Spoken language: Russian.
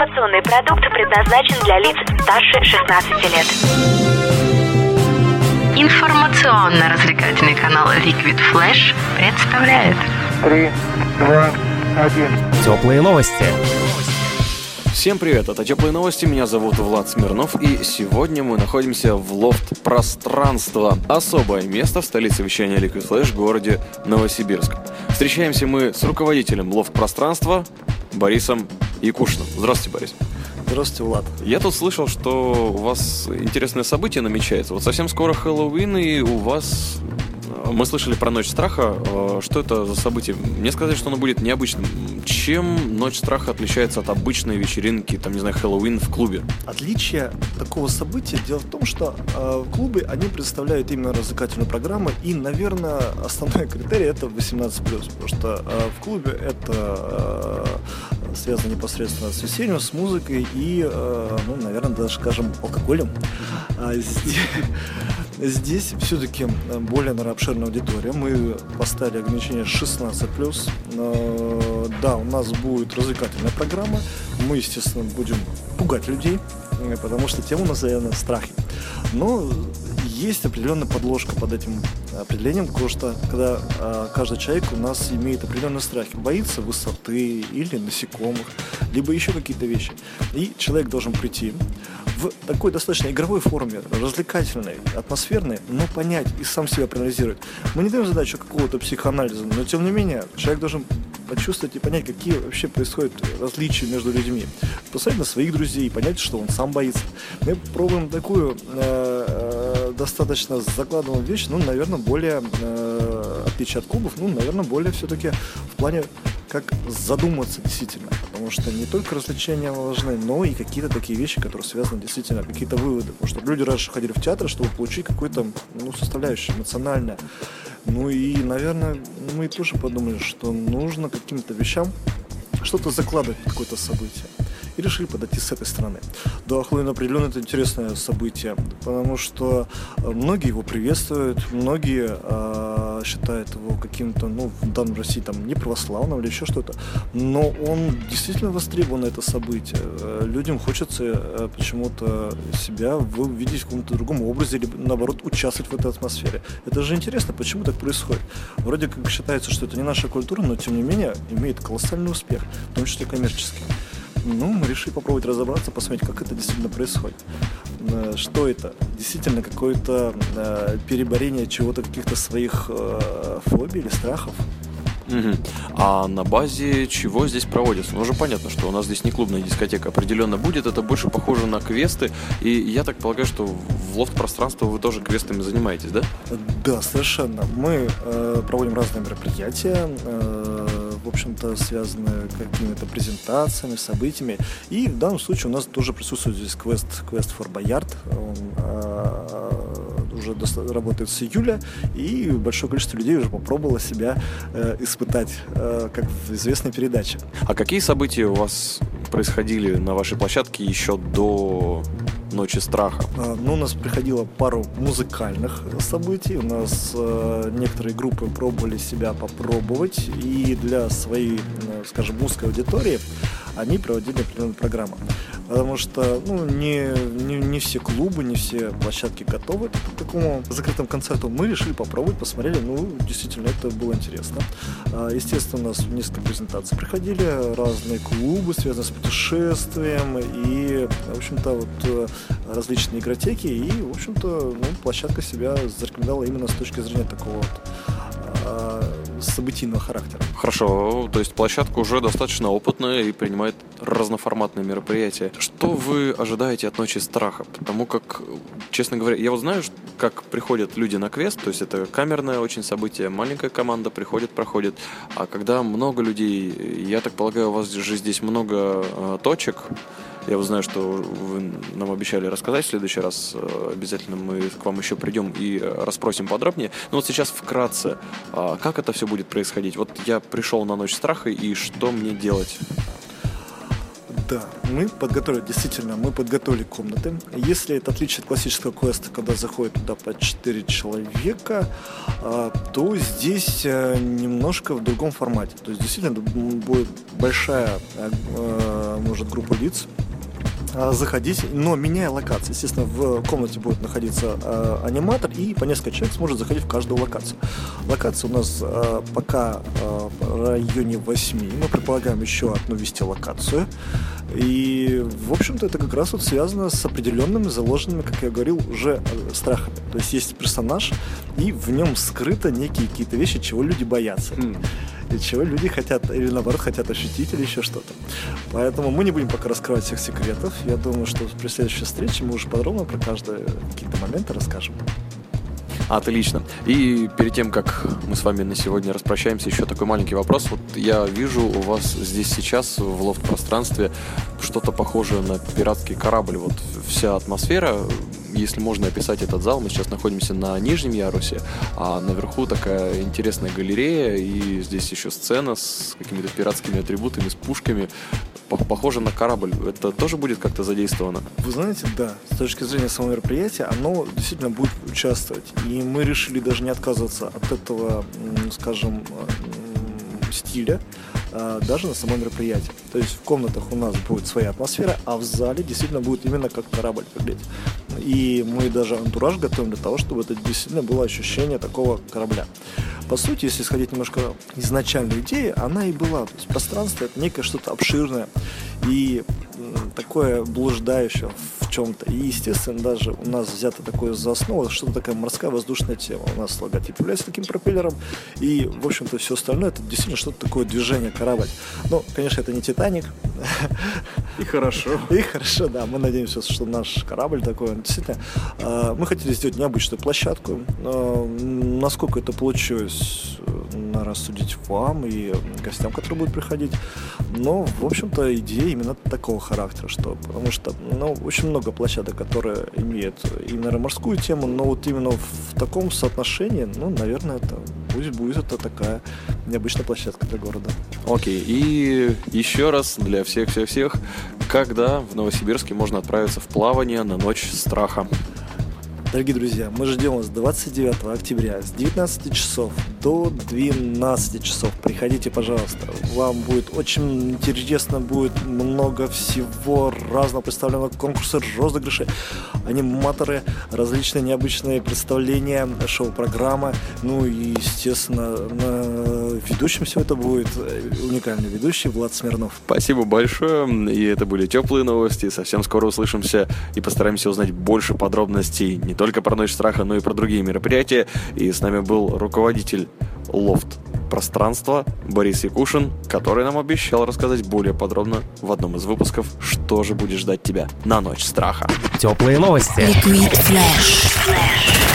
Информационный продукт предназначен для лиц старше 16 лет. Информационно-развлекательный канал Liquid Flash представляет Три, два, один. Теплые новости. Всем привет, это Теплые новости, меня зовут Влад Смирнов, и сегодня мы находимся в лофт пространства. Особое место в столице вещания Liquid Flash, городе Новосибирск. Встречаемся мы с руководителем лофт пространства Борисом Якушиным. Здравствуйте, Борис. Здравствуйте, Влад. Я тут слышал, что у вас интересное событие намечается. Вот совсем скоро Хэллоуин, и у вас мы слышали про Ночь Страха. Э, что это за событие? Мне сказали, что оно будет необычным. Чем Ночь Страха отличается от обычной вечеринки, там, не знаю, Хэллоуин в клубе? Отличие такого события дело в том, что э, в клубе они представляют именно развлекательную программу, и, наверное, основной критерий это 18+, потому что э, в клубе это э, связано непосредственно с весельем, с музыкой и, э, ну, наверное, даже, скажем, алкоголем. А здесь, все-таки более, наверное, обширная аудитория. Мы поставили ограничение 16+. Э, да, у нас будет развлекательная программа. Мы, естественно, будем пугать людей, э, потому что тема у нас, наверное, страхи. Но есть определенная подложка под этим определением, потому что когда э, каждый человек у нас имеет определенные страхи, боится высоты или насекомых, либо еще какие-то вещи. И человек должен прийти в такой достаточно игровой форме, развлекательной, атмосферной, но понять и сам себя проанализировать. Мы не даем задачу какого-то психоанализа, но тем не менее человек должен почувствовать и понять, какие вообще происходят различия между людьми. Посмотреть на своих друзей понять, что он сам боится. Мы пробуем такую э, достаточно закладываем вещь, ну, наверное, более, э, отличие от клубов, ну, наверное, более все-таки в плане как задуматься действительно, потому что не только развлечения важны, но и какие-то такие вещи, которые связаны действительно, какие-то выводы, потому что люди раньше ходили в театр, чтобы получить какую-то ну, составляющую эмоциональную. Ну и, наверное, мы тоже подумали, что нужно каким-то вещам что-то закладывать какое-то событие и решили подойти с этой стороны. Да, Хэллоуин определенно это интересное событие, потому что э, многие его приветствуют, многие э, считают его каким-то, ну, в данном России там не православным или еще что-то, но он действительно востребован это событие. Э, людям хочется э, почему-то себя видеть в каком-то другом образе или наоборот участвовать в этой атмосфере. Это же интересно, почему так происходит. Вроде как считается, что это не наша культура, но тем не менее имеет колоссальный успех, в том числе коммерческий. Ну, мы решили попробовать разобраться, посмотреть, как это действительно происходит. Э, что это? Действительно какое-то э, переборение чего-то, каких-то своих э, фобий или страхов? Угу. А на базе чего здесь проводится? Ну, уже понятно, что у нас здесь не клубная дискотека определенно будет, это больше похоже на квесты, и я так полагаю, что в лофт-пространство вы тоже квестами занимаетесь, да? Да, совершенно. Мы э, проводим разные мероприятия, э, общем-то, связаны какими-то презентациями, событиями, и в данном случае у нас тоже присутствует здесь квест, квест for Bayard, он э, уже работает с июля, и большое количество людей уже попробовало себя э, испытать, э, как в известной передаче. А какие события у вас происходили на вашей площадке еще до Ночи страха? А, ну, у нас приходило пару музыкальных событий. У нас э, некоторые группы пробовали себя попробовать. И для своей, скажем, узкой аудитории они проводили определенную программу. Потому что ну, не, не, не все клубы, не все площадки готовы к такому закрытому концерту. Мы решили попробовать, посмотрели, ну, действительно, это было интересно. А, естественно, у нас несколько презентаций приходили, разные клубы, связанные с путешествием, и, в общем-то, вот э, различные игротеки, и, в общем-то, ну, площадка себя зарекомендовала именно с точки зрения такого вот а, событийного характера. Хорошо, то есть площадка уже достаточно опытная и принимает разноформатные мероприятия. Что вы ожидаете от Ночи Страха? Потому как, честно говоря, я вот знаю, как приходят люди на квест, то есть это камерное очень событие, маленькая команда приходит, проходит, а когда много людей, я так полагаю, у вас же здесь много э, точек, я вот знаю, что вы нам обещали рассказать в следующий раз. Э, обязательно мы к вам еще придем и э, расспросим подробнее. Но вот сейчас вкратце, а, как это все будет происходить? Вот я пришел на ночь страха, и что мне делать? Да, мы подготовили, действительно, мы подготовили комнаты. Если это отличие от классического квеста, когда заходит туда по 4 человека, а, то здесь э, немножко в другом формате. То есть действительно будет большая, может, группа лиц, заходить, но меняя локации. Естественно, в комнате будет находиться э, аниматор, и по несколько человек сможет заходить в каждую локацию. Локация у нас э, пока э, в районе 8. Мы предполагаем еще одну вести локацию. И, в общем-то, это как раз вот связано с определенными заложенными, как я говорил, уже страхами. То есть есть персонаж, и в нем скрыто некие какие-то вещи, чего люди боятся. Mm и чего люди хотят, или наоборот хотят ощутить, или еще что-то. Поэтому мы не будем пока раскрывать всех секретов. Я думаю, что при следующей встрече мы уже подробно про каждые какие-то моменты расскажем. Отлично. И перед тем, как мы с вами на сегодня распрощаемся, еще такой маленький вопрос. Вот я вижу у вас здесь сейчас в лофт-пространстве что-то похожее на пиратский корабль. Вот вся атмосфера если можно описать этот зал, мы сейчас находимся на нижнем ярусе, а наверху такая интересная галерея, и здесь еще сцена с какими-то пиратскими атрибутами, с пушками. Похоже на корабль. Это тоже будет как-то задействовано? Вы знаете, да. С точки зрения самого мероприятия, оно действительно будет участвовать. И мы решили даже не отказываться от этого, скажем, стиля а, даже на само мероприятие. То есть в комнатах у нас будет своя атмосфера, а в зале действительно будет именно как корабль выглядеть. И мы даже антураж готовим для того, чтобы это действительно было ощущение такого корабля. По сути, если исходить немножко изначальной идеи, она и была. То есть пространство это некое что-то обширное и такое блуждающее в чем-то. И, естественно, даже у нас взято такое за основу, что-то такая морская воздушная тема. У нас логотип является таким пропеллером, и, в общем-то, все остальное, это действительно что-то такое движение, корабль. Ну, конечно, это не Титаник. И хорошо. И хорошо, да. Мы надеемся, что наш корабль такой, действительно. А, мы хотели сделать необычную площадку. Насколько это получилось, на рассудить вам и гостям, которые будут приходить. Но, в общем-то, идея именно такого характера, что, потому что, ну, очень много площадок, которые имеют именно морскую тему, но вот именно в таком соотношении, ну, наверное, это пусть будет это такая необычная площадка для города. Окей, и еще раз для всех-всех-всех, когда в Новосибирске можно отправиться в плавание на ночь страха? Дорогие друзья, мы ждем вас 29 октября с 19 часов до 12 часов. Приходите, пожалуйста. Вам будет очень интересно, будет много всего разного представлено, конкурсы, розыгрыши, аниматоры, различные необычные представления, шоу-программа. Ну и, естественно, на ведущем все это будет уникальный ведущий Влад Смирнов. Спасибо большое. И это были теплые новости. Совсем скоро услышимся и постараемся узнать больше подробностей не только про Ночь Страха, но и про другие мероприятия. И с нами был руководитель Лофт пространства Борис Якушин, который нам обещал рассказать более подробно в одном из выпусков, что же будет ждать тебя на Ночь Страха. Теплые новости. Liquid Flash.